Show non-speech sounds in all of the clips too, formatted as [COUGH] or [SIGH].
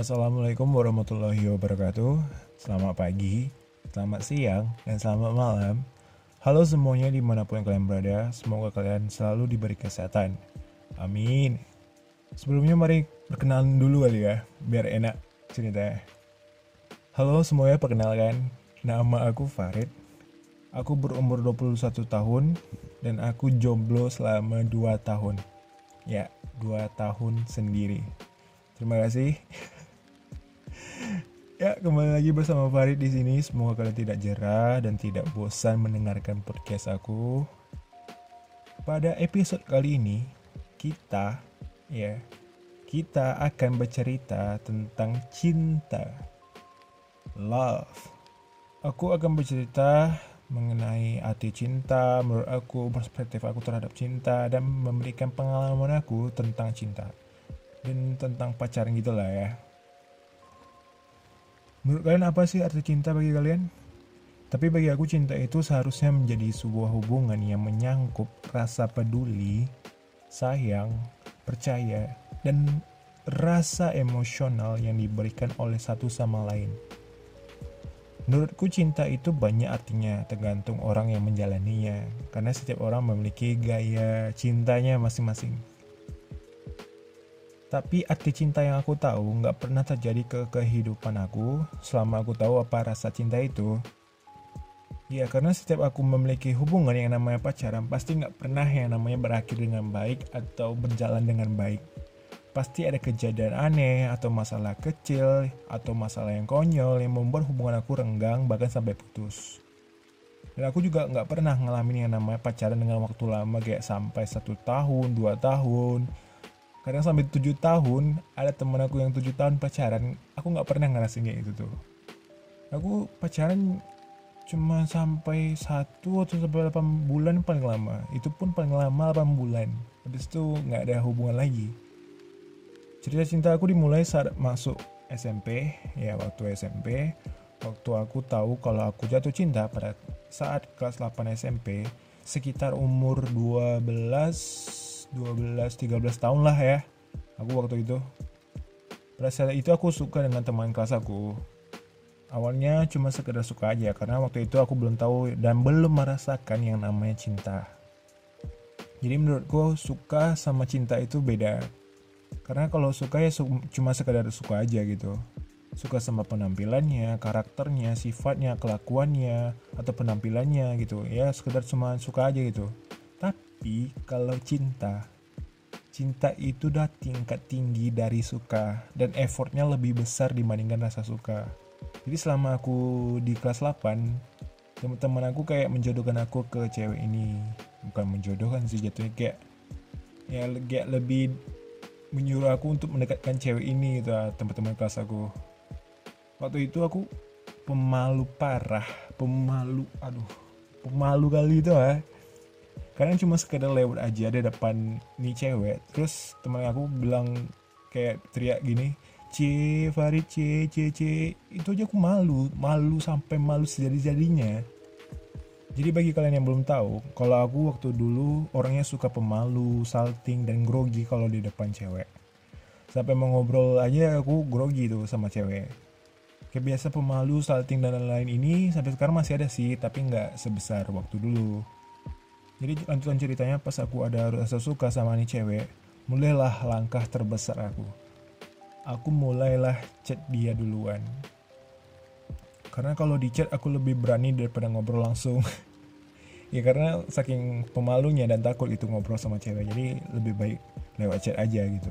Assalamualaikum warahmatullahi wabarakatuh. Selamat pagi, selamat siang, dan selamat malam. Halo semuanya di mana pun kalian berada Semoga kalian selalu diberi kesehatan. Amin. Sebelumnya mari perkenalan dulu kali ya Biar enak ceritanya. Halo semuanya perkenalkan. Nama aku Farid. Aku berumur 21 tahun Dan aku jomblo selama 2 tahun. Ya, 2 tahun sendiri. Terima kasih. [LAUGHS] Kembali lagi bersama Farid di sini. Semoga kalian tidak jerah dan tidak bosan mendengarkan podcast aku. Pada episode kali ini, kita ya, kita akan bercerita tentang cinta. Love. Aku akan bercerita mengenai arti cinta, menurut aku, perspektif aku terhadap cinta, dan memberikan pengalaman aku tentang cinta. Dan tentang pacaran gitu lah ya. Menurut kalian apa sih arti cinta bagi kalian? Tapi bagi aku cinta itu seharusnya menjadi sebuah hubungan yang menyangkut rasa peduli, sayang, percaya, dan rasa emosional yang diberikan oleh satu sama lain. Menurutku cinta itu banyak artinya tergantung orang yang menjalaninya karena setiap orang memiliki gaya cintanya masing-masing. Tapi arti cinta yang aku tahu nggak pernah terjadi ke kehidupan aku selama aku tahu apa rasa cinta itu. Ya karena setiap aku memiliki hubungan yang namanya pacaran pasti nggak pernah yang namanya berakhir dengan baik atau berjalan dengan baik. Pasti ada kejadian aneh atau masalah kecil atau masalah yang konyol yang membuat hubungan aku renggang bahkan sampai putus. Dan aku juga nggak pernah ngalamin yang namanya pacaran dengan waktu lama kayak sampai satu tahun, dua tahun, kadang sampai tujuh tahun ada temen aku yang tujuh tahun pacaran aku nggak pernah ngerasain kayak gitu tuh. Aku pacaran cuma sampai satu atau sampai 8 bulan paling lama. Itu pun paling lama 8 bulan. Habis itu nggak ada hubungan lagi. Cerita cinta aku dimulai saat masuk SMP ya waktu SMP waktu aku tahu kalau aku jatuh cinta pada saat kelas 8 SMP sekitar umur 12 12-13 tahun lah ya. Aku waktu itu. Pada saat itu aku suka dengan teman kelas aku. Awalnya cuma sekedar suka aja karena waktu itu aku belum tahu dan belum merasakan yang namanya cinta. Jadi menurutku suka sama cinta itu beda. Karena kalau suka ya su cuma sekedar suka aja gitu. Suka sama penampilannya, karakternya, sifatnya, kelakuannya, atau penampilannya gitu. Ya sekedar cuma suka aja gitu tapi kalau cinta, cinta itu udah tingkat tinggi dari suka dan effortnya lebih besar dibandingkan rasa suka. Jadi selama aku di kelas 8, teman-teman aku kayak menjodohkan aku ke cewek ini. Bukan menjodohkan sih jatuhnya kayak ya kayak lebih menyuruh aku untuk mendekatkan cewek ini gitu teman-teman kelas aku. Waktu itu aku pemalu parah, pemalu, aduh, pemalu kali itu ah kadang cuma sekedar lewat aja di depan nih cewek terus teman aku bilang kayak teriak gini C Farid C C C. Itu aja aku malu malu sampai malu sejadi jadinya jadi bagi kalian yang belum tahu kalau aku waktu dulu orangnya suka pemalu salting dan grogi kalau di depan cewek. Sampai mau ngobrol aja aku grogi tuh sama cewek. Kayak biasa pemalu salting dan lain-lain ini sampai sekarang masih ada sih tapi nggak sebesar waktu dulu jadi lanjutan ceritanya pas aku ada rasa suka sama nih cewek, mulailah langkah terbesar aku. Aku mulailah chat dia duluan. Karena kalau di chat aku lebih berani daripada ngobrol langsung. [LAUGHS] ya karena saking pemalunya dan takut itu ngobrol sama cewek, jadi lebih baik lewat chat aja gitu.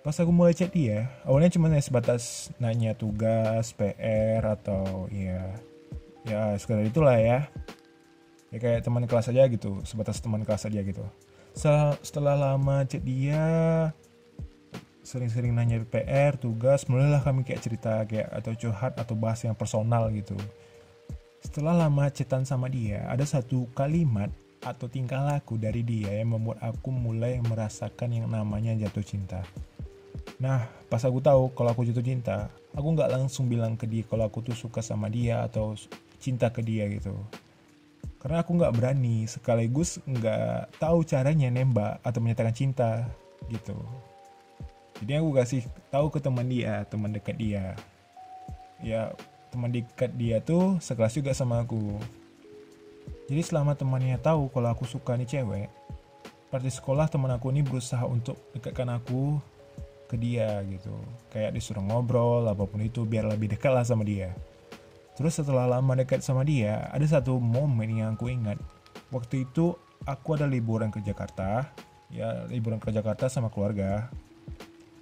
Pas aku mulai chat dia, awalnya cuma sebatas nanya tugas, PR atau ya ya sekedar itulah ya ya kayak teman kelas aja gitu sebatas teman kelas aja gitu. Setelah, setelah lama chat dia sering-sering nanya PR tugas mulailah kami kayak cerita kayak atau curhat atau bahas yang personal gitu. Setelah lama chatan sama dia ada satu kalimat atau tingkah laku dari dia yang membuat aku mulai merasakan yang namanya jatuh cinta. Nah, pas aku tahu kalau aku jatuh cinta, aku nggak langsung bilang ke dia kalau aku tuh suka sama dia atau cinta ke dia gitu karena aku nggak berani sekaligus nggak tahu caranya nembak atau menyatakan cinta gitu. Jadi aku kasih tahu ke teman dia teman dekat dia. Ya teman dekat dia tuh sekelas juga sama aku. Jadi selama temannya tahu kalau aku suka nih cewek pas di sekolah teman aku ini berusaha untuk dekatkan aku ke dia gitu. Kayak disuruh ngobrol apa pun itu biar lebih dekat lah sama dia terus setelah lama dekat sama dia ada satu momen yang aku ingat. Waktu itu aku ada liburan ke Jakarta ya liburan ke Jakarta sama keluarga.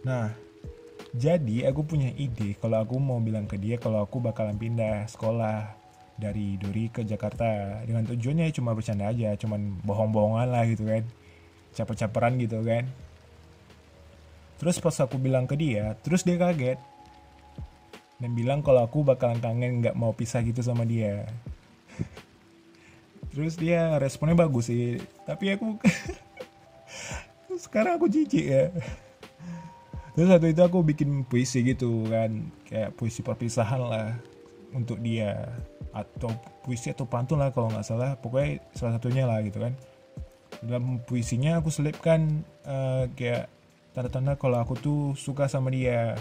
Nah jadi aku punya ide kalau aku mau bilang ke dia kalau aku bakalan pindah sekolah dari Duri ke Jakarta. Dengan tujuannya cuma bercanda aja cuman bohong-bohongan lah gitu kan. Caper-caperan gitu kan. Terus pas aku bilang ke dia terus dia kaget dan bilang kalau aku bakalan kangen nggak mau pisah gitu sama dia. Terus dia responnya bagus sih. Tapi aku [LAUGHS] sekarang aku jijik ya. Terus satu itu aku bikin puisi gitu kan. Kayak puisi perpisahan lah untuk dia. Atau puisi atau pantun lah kalau nggak salah. Pokoknya salah satunya lah gitu kan. Dalam puisinya aku selipkan uh, kayak tanda-tanda kalau aku tuh suka sama dia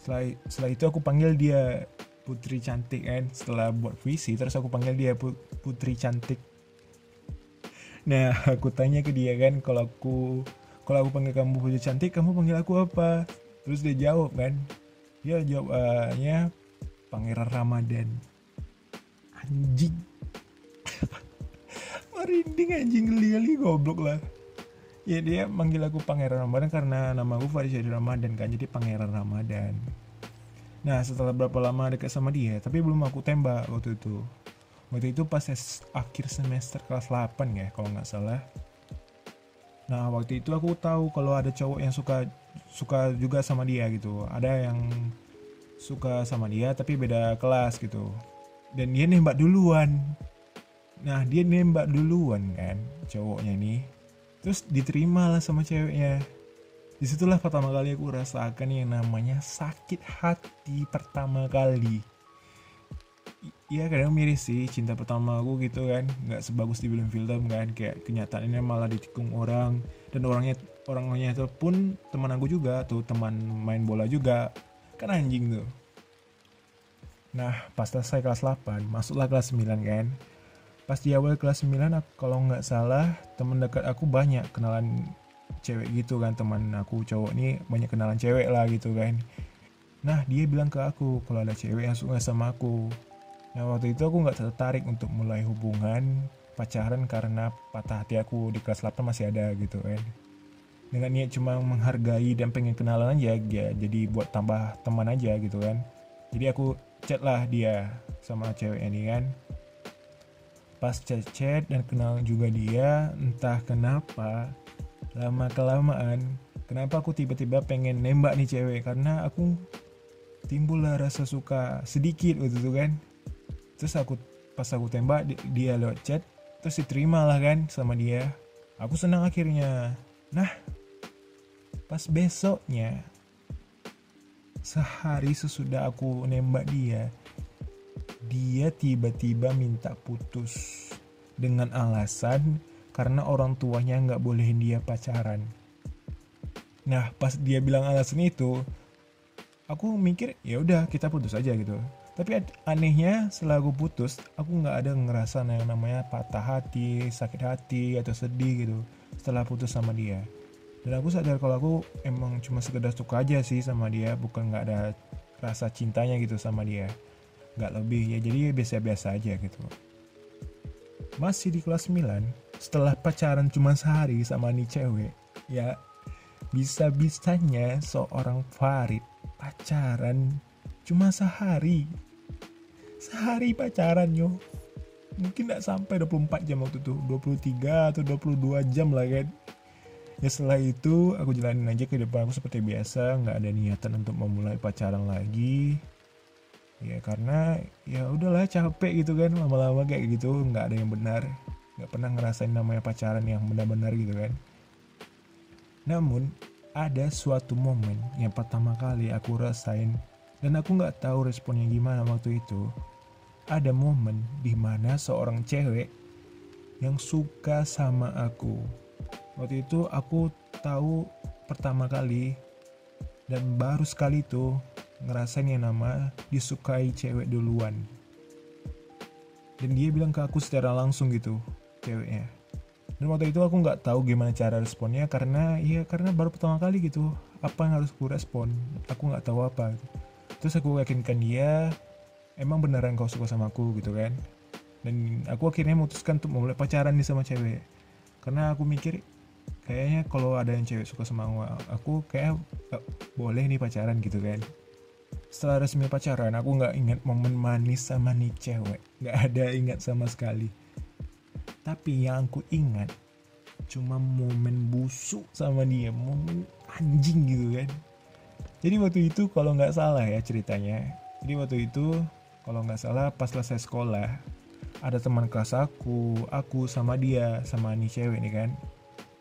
setelah setelah itu aku panggil dia putri cantik kan setelah buat puisi terus aku panggil dia putri cantik. [LAUGHS] Nah aku tanya ke dia kan kalau aku kalau aku panggil kamu putri cantik kamu panggil aku apa? Terus dia jawab kan dia jawabnya pangeran ramadan. Anjing. [LAUGHS] Merinding anjing geli-geli goblok lah ya dia manggil aku pangeran Ramadan karena nama aku Faris jadi Ramadan kan jadi pangeran Ramadan. Nah setelah berapa lama dekat sama dia tapi belum aku tembak waktu itu. Waktu itu pas akhir semester kelas 8 ya kalau nggak salah. Nah waktu itu aku tahu kalau ada cowok yang suka suka juga sama dia gitu. Ada yang suka sama dia tapi beda kelas gitu. Dan dia nembak duluan. Nah dia nembak duluan kan cowoknya ini Terus diterima lah sama ceweknya. Di situlah pertama kali aku rasakan yang namanya sakit hati pertama kali. Iya kadang miris sih cinta pertama aku gitu kan. Nggak sebagus di film-film kan. Kayak kenyataannya malah ditikung orang. Dan orangnya orangnya itu pun teman aku juga tuh teman main bola juga. Kan anjing tuh. Nah pas selesai kelas 8 masuklah kelas 9 kan pas di awal kelas 9 aku, kalau nggak salah teman dekat aku banyak kenalan cewek gitu kan. Teman aku cowok nih banyak kenalan cewek lah gitu kan. Nah dia bilang ke aku kalau ada cewek yang suka sama aku. Nah waktu itu aku nggak tertarik untuk mulai hubungan pacaran karena patah hati aku di kelas 8 masih ada gitu kan. Dengan niat cuma menghargai dan pengen kenalan aja ya jadi buat tambah teman aja gitu kan. Jadi aku chat lah dia sama cewek ini kan pas chat-chat dan kenal juga dia entah kenapa lama kelamaan kenapa aku tiba-tiba pengen nembak nih cewek? Karena aku timbul lah rasa suka sedikit waktu itu kan. Terus aku pas aku tembak dia lewat chat terus diterima lah kan sama dia. Aku senang akhirnya. Nah pas besoknya sehari sesudah aku nembak dia dia tiba-tiba minta putus dengan alasan karena orang tuanya nggak bolehin dia pacaran. Nah pas dia bilang alasan itu, aku mikir ya udah kita putus aja gitu. Tapi anehnya setelah aku putus, aku nggak ada ngerasa yang namanya patah hati, sakit hati atau sedih gitu setelah putus sama dia. Dan aku sadar kalau aku emang cuma sekedar suka aja sih sama dia, bukan nggak ada rasa cintanya gitu sama dia nggak lebih ya. Jadi biasa-biasa aja gitu. Masih di kelas 9 setelah pacaran cuma sehari sama nih cewek ya bisa-bisanya seorang Farid pacaran cuma sehari. Sehari pacaran yo. Mungkin nggak sampai 24 jam waktu itu. 23 atau 22 jam lah kan. Ya setelah itu aku jalanin aja ke depan aku seperti biasa. Nggak ada niatan untuk memulai pacaran lagi ya karena ya udahlah capek gitu kan lama-lama kayak gitu nggak ada yang benar. Nggak pernah ngerasain namanya pacaran yang benar-benar gitu kan. Namun ada suatu momen yang pertama kali aku rasain dan aku nggak tahu responnya gimana waktu itu. Ada momen di mana seorang cewek yang suka sama aku. Waktu itu aku tahu pertama kali dan baru sekali tuh ngerasain yang nama disukai cewek duluan. Dan dia bilang ke aku secara langsung gitu ceweknya. Dan waktu itu aku nggak tahu gimana cara responnya karena ya karena baru pertama kali gitu apa yang harus aku respon? Aku nggak tahu apa terus aku yakinkan dia emang beneran kau suka sama aku? gitu kan. Dan aku akhirnya memutuskan untuk mulai pacaran nih sama cewek. Karena aku mikir kayaknya kalau ada yang cewek suka sama aku kayak gak boleh nih pacaran gitu kan setelah resmi pacaran aku nggak ingat momen manis sama nih cewek. Nggak ada ingat sama sekali. Tapi yang aku ingat cuma momen busuk sama dia. Momen anjing gitu kan. Jadi waktu itu kalau nggak salah ya ceritanya. Jadi waktu itu kalau nggak salah pas selesai sekolah ada teman kelas aku aku sama dia sama nih cewek nih kan.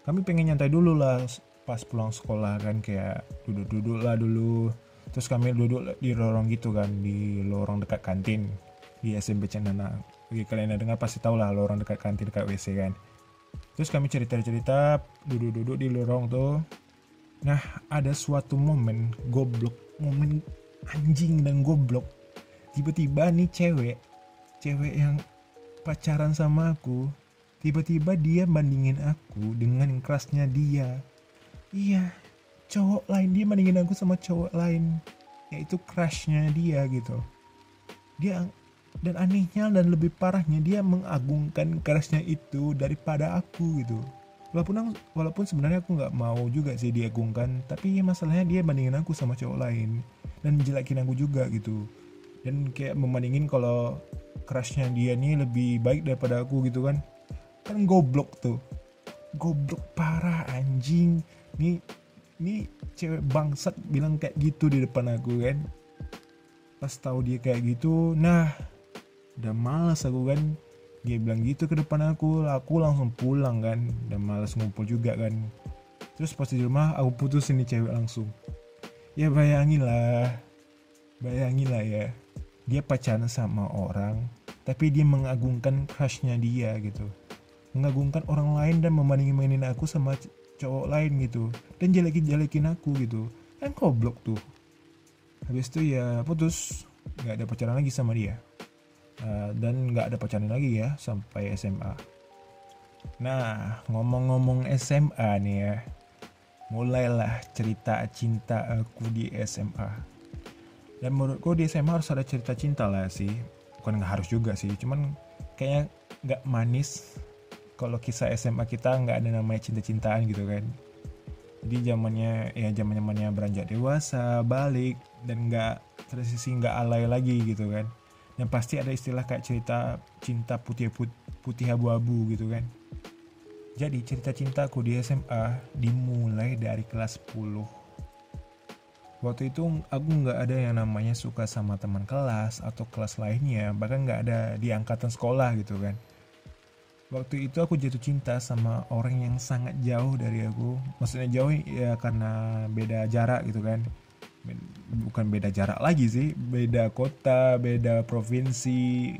Kami pengen nyantai dulu lah pas pulang sekolah kan kayak duduk-duduk lah dulu terus kami duduk di lorong gitu kan di lorong dekat kantin. Di SMP Cendana. Bagi kalian yang dengar pasti tahu lah lorong dekat kantin dekat WC kan. Terus kami cerita-cerita duduk-duduk di lorong tuh. Nah ada suatu momen goblok momen anjing dan goblok. Tiba-tiba nih cewek cewek yang pacaran sama aku tiba-tiba dia bandingin aku dengan kerasnya dia. Iya cowok lain dia bandingin aku sama cowok lain. Yaitu crushnya dia gitu. Dia dan anehnya dan lebih parahnya dia mengagungkan crushnya itu daripada aku gitu. Walaupun walaupun sebenarnya aku nggak mau juga sih diagungkan tapi ya masalahnya dia bandingin aku sama cowok lain dan jelekin aku juga gitu. Dan kayak membandingin kalau crushnya dia nih lebih baik daripada aku gitu kan. Kan goblok tuh. Goblok parah anjing. Nih ini cewek bangsat bilang kayak gitu di depan aku kan. Pas tahu dia kayak gitu nah udah males aku kan. Dia bilang gitu ke depan aku aku langsung pulang kan. Udah males ngumpul juga kan. Terus pas di rumah aku putus ini cewek langsung. Ya bayangin lah. Bayangin lah ya. Dia pacaran sama orang tapi dia mengagungkan crushnya dia gitu. Mengagungkan orang lain dan membanding-bandingin aku sama cowok lain gitu. Dan jelekin-jelekin aku gitu. Kan goblok tuh. Habis itu ya putus. Nggak ada pacaran lagi sama dia. Uh, dan nggak ada pacaran lagi ya sampai SMA nah ngomong-ngomong SMA nih ya. Mulailah cerita cinta aku di SMA dan menurutku di SMA harus ada cerita cinta lah sih. Bukan nggak harus juga sih. Cuman kayaknya nggak manis kalau kisah SMA kita nggak ada namanya cinta-cintaan gitu kan. Jadi zamannya ya zaman zamannya beranjak dewasa balik dan nggak tersisi nggak alay lagi gitu kan. Dan pasti ada istilah kayak cerita cinta putih putih abu-abu gitu kan. Jadi cerita cintaku di SMA dimulai dari kelas 10 waktu itu aku nggak ada yang namanya suka sama teman kelas atau kelas lainnya. Bahkan nggak ada di angkatan sekolah gitu kan waktu itu aku jatuh cinta sama orang yang sangat jauh dari aku. Maksudnya jauh ya karena beda jarak gitu kan. Bukan beda jarak lagi sih. Beda kota beda provinsi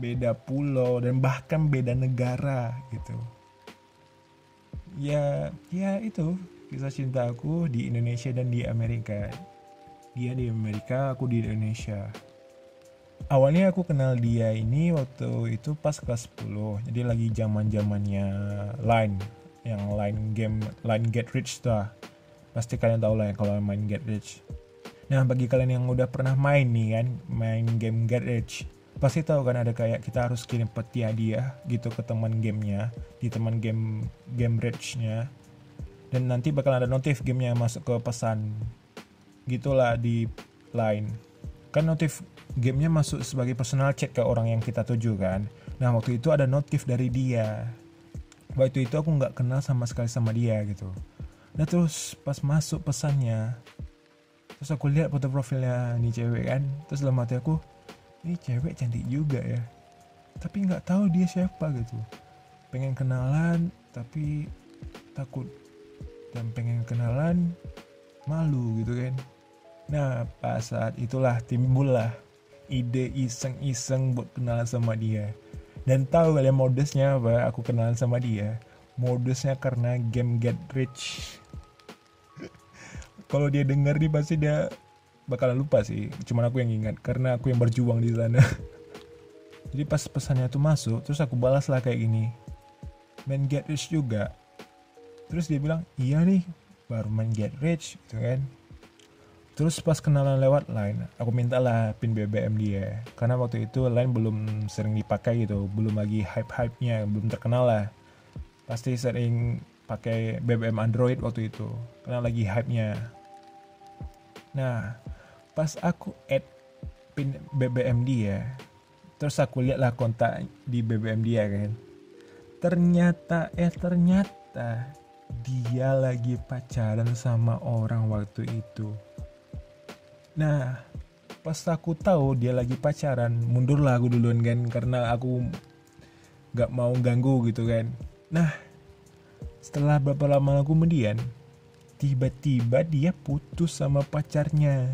beda pulau dan bahkan beda negara gitu. Ya ya itu kisah cinta aku di Indonesia dan di Amerika. Dia di Amerika aku di Indonesia awalnya aku kenal dia ini waktu itu pas kelas 10 jadi lagi zaman zamannya line yang line game line get rich tuh pasti kalian tahu lah ya kalau main get rich. Nah bagi kalian yang udah pernah main nih kan main game get rich pasti tahu kan ada kayak kita harus kirim peti hadiah gitu ke teman gamenya di teman game game richnya. Dan nanti bakal ada notif gamenya masuk ke pesan. Gitulah di line. Kan notif gamenya masuk sebagai personal chat ke orang yang kita tuju kan? Nah waktu itu ada notif dari dia. Waktu itu aku nggak kenal sama sekali sama dia gitu. Nah terus pas masuk pesannya terus aku lihat foto profilnya nih cewek kan? Terus dalam hati aku ini cewek cantik juga ya. Tapi nggak tahu dia siapa gitu. Pengen kenalan tapi takut. Dan pengen kenalan malu gitu kan? Nah pas saat itulah timbullah ide iseng-iseng buat kenalan sama dia. Dan tahu kalian modusnya apa? Aku kenalan sama dia. Modusnya karena game get rich. [LAUGHS] kalau dia denger nih pasti dia bakalan lupa sih cuman aku yang ingat karena aku yang berjuang di sana [LAUGHS] jadi pas pesannya tuh masuk terus aku balas lah kayak gini main get rich juga terus dia bilang iya nih baru main get rich gitu kan Terus pas kenalan lewat line, aku mintalah pin BBM dia. Karena waktu itu line belum sering dipakai gitu, belum lagi hype-hype-nya, belum terkenal lah. Pasti sering pakai BBM Android waktu itu, karena lagi hype-nya. Nah, pas aku add pin BBM dia, terus aku lihatlah kontak di BBM dia kan. Ternyata, eh ternyata dia lagi pacaran sama orang waktu itu Nah, pas aku tahu dia lagi pacaran, mundurlah aku duluan kan karena aku gak mau ganggu gitu kan. Nah, setelah beberapa lama kemudian, tiba-tiba dia putus sama pacarnya.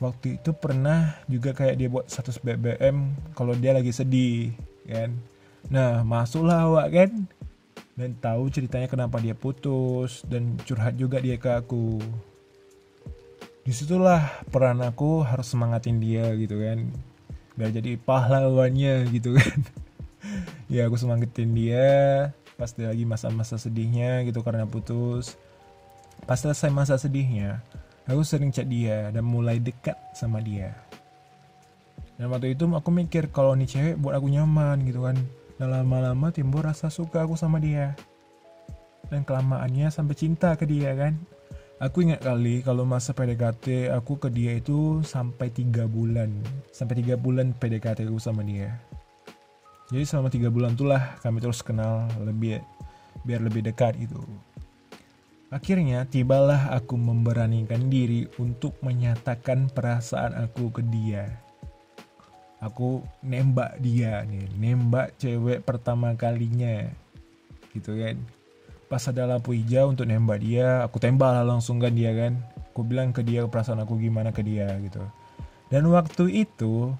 Waktu itu pernah juga kayak dia buat status BBM kalau dia lagi sedih kan. Nah, masuklah awak kan dan tahu ceritanya kenapa dia putus dan curhat juga dia ke aku di situlah peran aku harus semangatin dia gitu kan. Biar jadi pahlawannya gitu kan. [LAUGHS] Ya aku semangatin dia. Pas dia lagi masa-masa sedihnya gitu karena putus. Pas selesai masa sedihnya aku sering chat dia dan mulai dekat sama dia. Dan waktu itu aku mikir kalau nih cewek buat aku nyaman gitu kan. Dan lama-lama timbul rasa suka aku sama dia. Dan kelamaannya sampai cinta ke dia kan Aku ingat kali kalau masa PDKT aku ke dia itu sampai tiga bulan. Sampai tiga bulan PDKT aku sama dia. Jadi selama tiga bulan itulah kami terus kenal lebih biar lebih dekat itu. Akhirnya tibalah aku memberanikan diri untuk menyatakan perasaan aku ke dia. Aku nembak dia nih, nembak cewek pertama kalinya. Gitu kan pas ada lampu hijau untuk nembak dia aku tembak lah langsung kan dia kan. Aku bilang ke dia perasaan aku gimana ke dia gitu. Dan waktu itu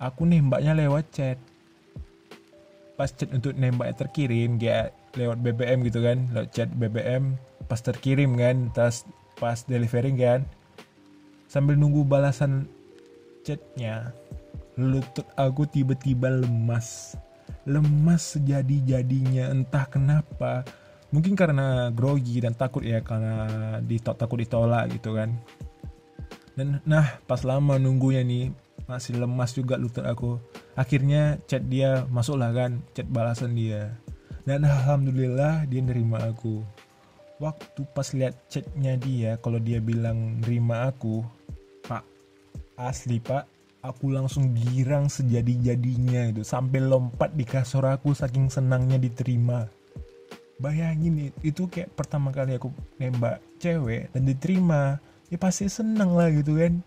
aku nembaknya lewat chat. Pas chat untuk nembaknya terkirim dia lewat BBM gitu kan. Lewat chat BBM pas terkirim kan tas pas delivering kan. Sambil nunggu balasan chatnya lutut aku tiba-tiba lemas. Lemas sejadi-jadinya entah kenapa mungkin karena grogi dan takut ya karena ditok takut ditolak gitu kan. Dan nah pas lama nunggunya nih masih lemas juga lutut aku. Akhirnya chat dia masuklah kan chat balasan dia. Dan alhamdulillah dia nerima aku. Waktu pas lihat chatnya dia kalau dia bilang nerima aku pak asli pak aku langsung girang sejadi-jadinya itu sampai lompat di kasur aku saking senangnya diterima bayangin itu kayak pertama kali aku nembak cewek dan diterima ya pasti seneng lah gitu kan.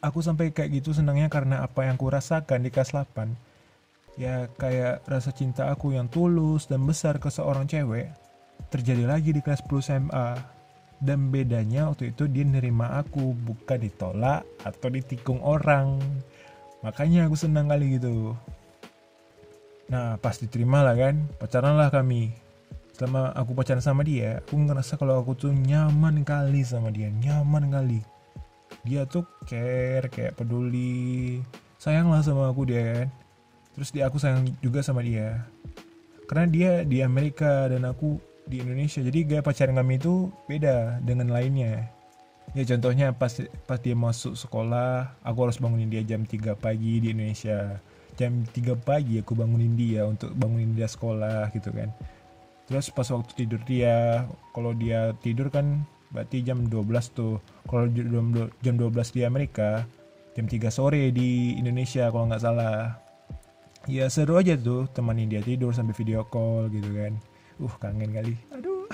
Aku sampai kayak gitu senangnya karena apa yang aku rasakan di kelas 8 ya kayak rasa cinta aku yang tulus dan besar ke seorang cewek terjadi lagi di kelas 10 SMA dan bedanya waktu itu dia nerima aku bukan ditolak atau ditikung orang. Makanya aku senang kali gitu. Nah pas diterima lah kan pacaran lah kami selama aku pacaran sama dia aku ngerasa kalau aku tuh nyaman kali sama dia nyaman kali. Dia tuh care kayak peduli sayang lah sama aku dia. Kan terus dia aku sayang juga sama dia. Karena dia di Amerika dan aku di Indonesia jadi gaya pacaran kami itu beda dengan lainnya. Ya contohnya pas pas dia masuk sekolah aku harus bangunin dia jam 3 pagi di Indonesia. Jam 3 pagi aku bangunin dia untuk bangunin dia sekolah gitu kan terus pas waktu tidur dia kalau dia tidur kan berarti jam 12 tuh. Kalau jam 12 di Amerika jam 3 sore di Indonesia kalau nggak salah. Ya seru aja tuh temanin dia tidur sampai video call gitu kan. Uh kangen kali. Aduh.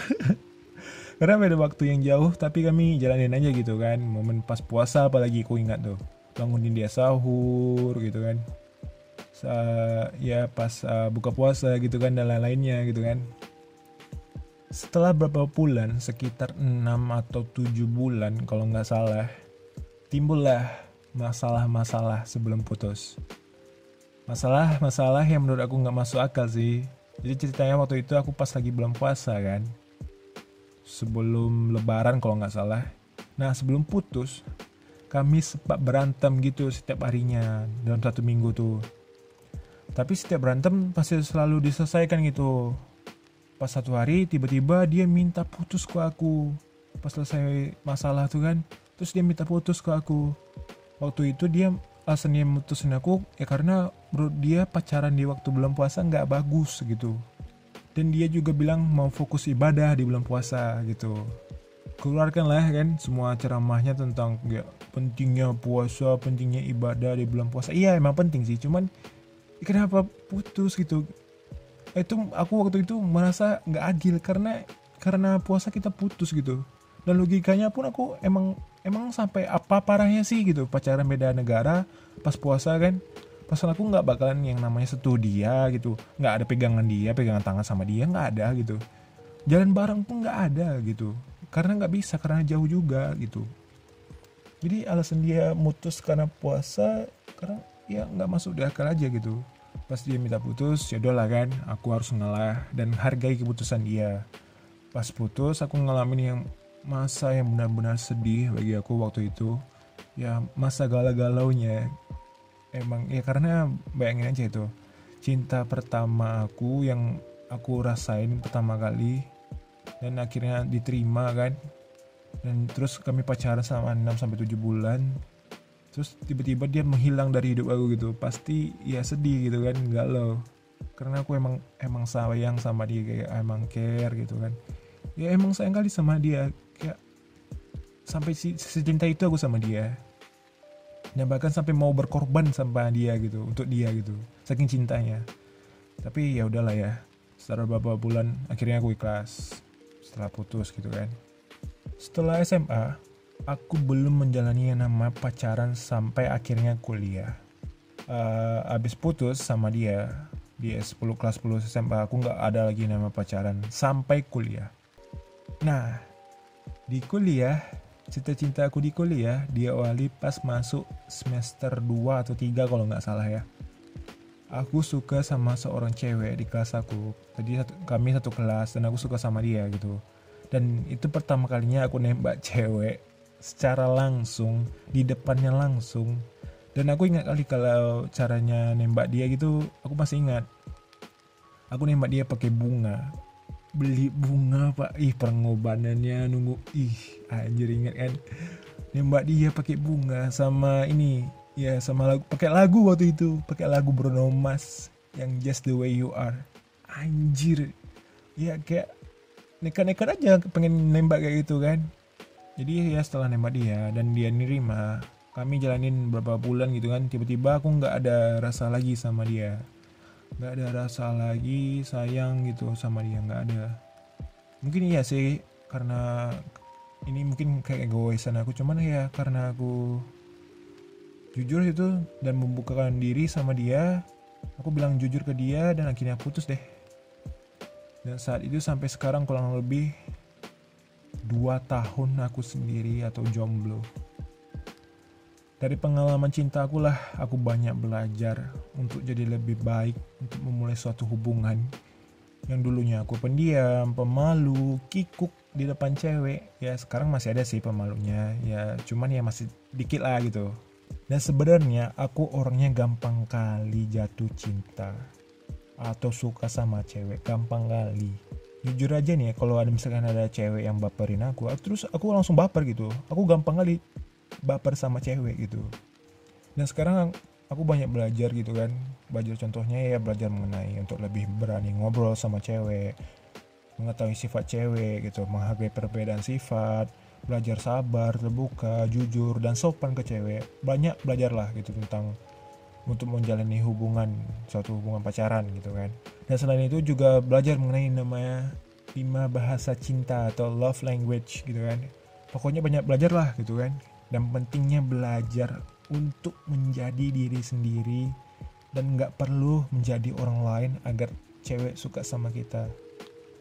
[LAUGHS] Karena beda waktu yang jauh tapi kami jalanin aja gitu kan. Momen pas puasa apalagi aku ingat tuh. Bangunin dia sahur gitu kan. Sa ya pas uh, buka puasa gitu kan dan lain-lainnya gitu kan setelah beberapa bulan? Sekitar 6 atau 7 bulan kalau nggak salah. Timbullah masalah-masalah sebelum putus. Masalah-masalah yang menurut aku nggak masuk akal sih. Jadi ceritanya waktu itu aku pas lagi belum puasa kan. sebelum lebaran kalau nggak salah. Nah sebelum putus kami sempat berantem gitu setiap harinya dalam satu minggu tuh. Tapi setiap berantem pasti selalu diselesaikan gitu pas satu hari tiba-tiba dia minta putus ke aku. Pas selesai masalah tuh kan terus dia minta putus ke aku. Waktu itu dia alasan dia mutusin aku ya karena menurut dia pacaran di waktu bulan puasa nggak bagus gitu. Dan dia juga bilang mau fokus ibadah di bulan puasa gitu. Keluarkan lah kan semua ceramahnya tentang ya pentingnya puasa pentingnya ibadah di bulan puasa. Iya emang penting sih cuman kenapa putus? gitu itu aku waktu itu merasa nggak adil karena karena puasa kita putus gitu. Dan logikanya pun aku emang emang sampai apa parahnya sih gitu. Pacaran beda negara pas puasa kan. Pasan aku nggak bakalan yang namanya setu dia gitu. Nggak ada pegangan dia pegangan tangan sama dia nggak ada gitu. Jalan bareng pun nggak ada gitu. Karena nggak bisa karena jauh juga gitu. Jadi alasan dia mutus karena puasa karena ya nggak masuk di akal aja gitu pas dia minta putus ya lah kan aku harus ngalah dan hargai keputusan dia. Pas putus aku ngalamin yang masa yang benar-benar sedih bagi aku waktu itu. Ya masa galau-galaunya. Emang ya karena bayangin aja itu. Cinta pertama aku yang aku rasain pertama kali dan akhirnya diterima kan. Dan terus kami pacaran sama 6 sampai 7 bulan terus tiba-tiba dia menghilang dari hidup aku gitu. Pasti ya sedih gitu kan galau. Karena aku emang emang sayang sama dia kayak emang care gitu kan. Ya emang sayang kali sama dia. Kayak sampai si secinta itu aku sama dia. Dan bahkan sampai mau berkorban sama dia gitu untuk dia gitu. Saking cintanya. Tapi ya udahlah ya. Setelah beberapa bulan akhirnya aku ikhlas. Setelah putus gitu kan. Setelah SMA aku belum menjalani yang nama pacaran sampai akhirnya kuliah uh, abis putus sama dia di S10 kelas 10 SMA aku nggak ada lagi nama pacaran sampai kuliah Nah, di kuliah, cita-cita aku di kuliah diawali pas masuk semester 2 atau 3 kalau nggak salah ya. Aku suka sama seorang cewek di kelas aku. Tadi satu, kami satu kelas dan aku suka sama dia gitu. Dan itu pertama kalinya aku nembak [LAUGHS] cewek secara langsung, di depannya langsung. Dan aku ingat kali kalau caranya nembak dia gitu, aku masih ingat. Aku nembak dia pakai bunga. Beli bunga pak. Ih pengorbanannya nunggu. Ih anjir inget kan? Nembak dia pakai bunga sama ini. Ya sama lagu pakai lagu waktu itu. Pakai lagu Bruno Mars yang Just the Way You Are. Anjir. Ya kayak nekat-nekat aja pengen nembak kayak gitu kan jadi ya setelah nembak dia dan dia nerima kami jalanin beberapa bulan gitu kan tiba-tiba aku nggak ada rasa lagi sama dia. Nggak ada rasa lagi sayang gitu sama dia nggak ada. Mungkin iya sih karena ini mungkin kayak egoisan aku cuman ya karena aku jujur itu dan membukakan diri sama dia aku bilang jujur ke dia dan akhirnya putus deh. Dan saat itu sampai sekarang kurang lebih dua tahun aku sendiri atau jomblo dari pengalaman cinta aku lah, aku banyak belajar untuk jadi lebih baik untuk memulai suatu hubungan. Yang dulunya aku pendiam, pemalu, kikuk di depan cewek. Ya sekarang masih ada sih pemalunya, ya cuman ya masih dikit lah gitu. Dan sebenarnya aku orangnya gampang kali jatuh cinta atau suka sama cewek, gampang kali. Jujur aja nih, kalau ada misalkan ada cewek yang baperin aku, terus aku langsung baper gitu. Aku gampang kali baper sama cewek gitu. Dan sekarang aku banyak belajar gitu kan. Belajar contohnya ya belajar mengenai untuk lebih berani ngobrol sama cewek mengetahui sifat cewek gitu menghargai perbedaan sifat belajar sabar terbuka jujur dan sopan ke cewek. Banyak belajar lah gitu tentang untuk menjalani hubungan suatu hubungan pacaran gitu kan. Dan selain itu juga belajar mengenai namanya lima bahasa cinta atau love language gitu kan. Pokoknya banyak belajar lah gitu kan. Dan pentingnya belajar untuk menjadi diri sendiri dan nggak perlu menjadi orang lain agar cewek suka sama kita.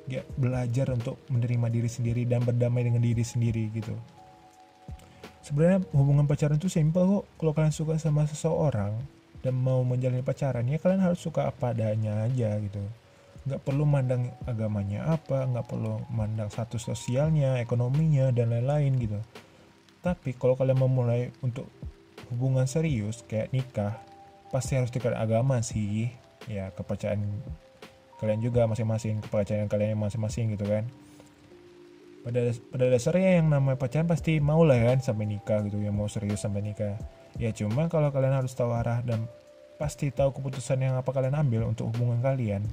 Ya belajar untuk menerima diri sendiri dan berdamai dengan diri sendiri gitu. Sebenarnya hubungan pacaran itu simpel kok. Kalau kalian suka sama seseorang dan mau menjalani pacaran ya kalian harus suka apa adanya aja gitu. Nggak perlu mandang agamanya apa nggak perlu mandang status sosialnya ekonominya dan lain-lain gitu. Tapi kalau kalian memulai untuk hubungan serius kayak nikah pasti harus dekat agama sih. Ya kepercayaan kalian juga masing-masing kepercayaan kalian masing-masing gitu kan. Pada pada dasarnya yang namanya pacaran pasti mau lah kan sampai nikah gitu ya mau serius sampai nikah ya cuma kalau kalian harus tahu arah dan pasti tahu keputusan yang apa kalian ambil untuk hubungan kalian.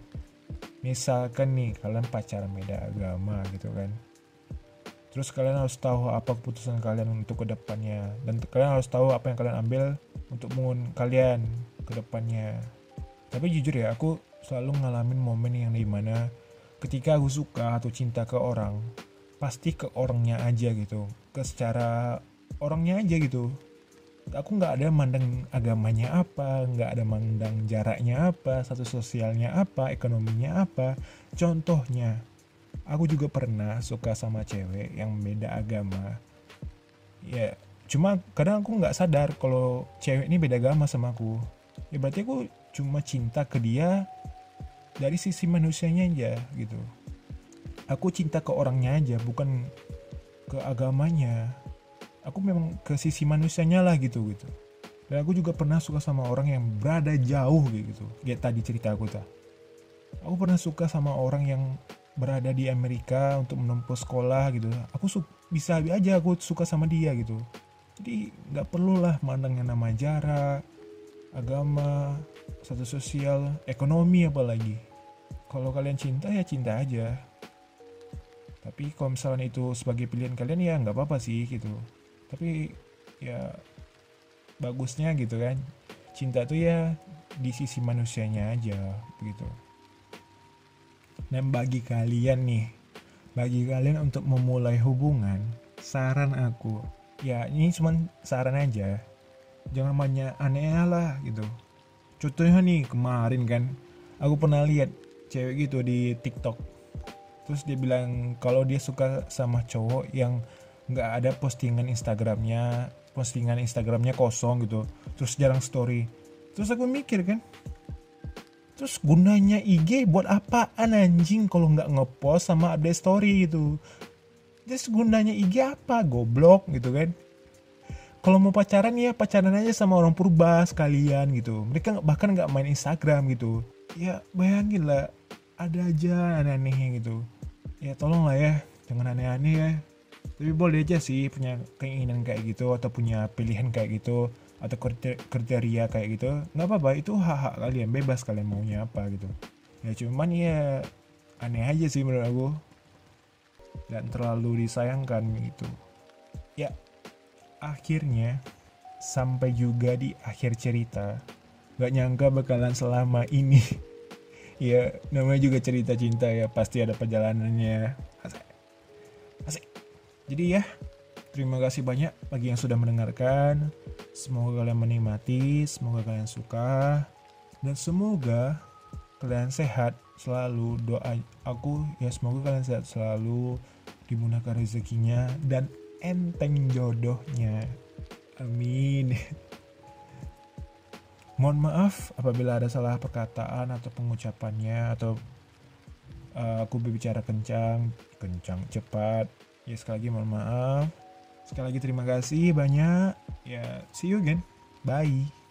Misalkan nih kalian pacaran beda agama gitu kan. Terus kalian harus tahu apa keputusan kalian untuk ke depannya dan kalian harus tahu apa yang kalian ambil untuk mengun kalian ke depannya tapi jujur ya aku selalu ngalamin momen yang di mana ketika aku suka atau cinta ke orang pasti ke orangnya aja gitu. Ke secara orangnya aja gitu aku nggak ada mandang agamanya apa nggak ada mandang jaraknya apa satu sosialnya apa ekonominya apa. Contohnya aku juga pernah suka sama cewek yang beda agama. Ya cuma kadang aku nggak sadar kalau cewek ini beda agama sama aku. Ya berarti aku cuma cinta ke dia dari sisi manusianya aja gitu. Aku cinta ke orangnya aja bukan ke agamanya aku memang ke sisi manusianya lah gitu gitu. Dan aku juga pernah suka sama orang yang berada jauh gitu. Kayak tadi cerita aku tak aku pernah suka sama orang yang berada di Amerika untuk menempuh sekolah gitu. Aku bisa aja aku suka sama dia gitu. Jadi nggak perlu lah mandang nama jarak agama satu sosial ekonomi apalagi. Kalau kalian cinta ya cinta aja. Tapi kalau misalnya itu sebagai pilihan kalian ya nggak apa-apa sih gitu tapi ya bagusnya gitu kan. Cinta tuh ya di sisi manusianya aja begitu dan bagi kalian nih bagi kalian untuk memulai hubungan saran aku ya ini cuma saran aja. Jangan banyak aneh lah gitu. Contohnya nih kemarin kan aku pernah lihat cewek gitu di TikTok. Terus dia bilang kalau dia suka sama cowok yang nggak ada postingan Instagramnya postingan Instagramnya kosong gitu. Terus jarang story. Terus aku mikir kan terus gunanya IG buat apaan anjing kalau nggak ngepost sama ada story gitu? Terus gunanya IG apa? Goblok gitu kan. Kalau mau pacaran ya pacaran aja sama orang purba sekalian gitu. Mereka bahkan nggak main Instagram gitu. Ya bayangin lah ada aja aneh-anehnya gitu. Ya tolong lah ya jangan aneh-aneh ya tapi boleh aja sih punya keinginan kayak gitu atau punya pilihan kayak gitu atau kriteria kayak gitu. Nggak apa-apa itu hak-hak kalian bebas kalian maunya apa gitu. Ya cuman ya aneh aja sih menurut aku. Dan terlalu disayangkan gitu. Ya akhirnya sampai juga di akhir cerita gak nyangka bakalan selama ini. [LAUGHS] Ya namanya juga cerita cinta ya pasti ada perjalanannya jadi ya, terima kasih banyak bagi yang sudah mendengarkan. Semoga kalian menikmati, semoga kalian suka, dan semoga kalian sehat selalu. Doa aku ya semoga kalian sehat selalu, dimudahkan rezekinya dan enteng jodohnya. Amin. [LAUGHS] Mohon maaf apabila ada salah perkataan atau pengucapannya atau uh, aku berbicara kencang, kencang cepat Ya sekali lagi mohon maaf. Sekali lagi terima kasih banyak. Ya see you again. Bye.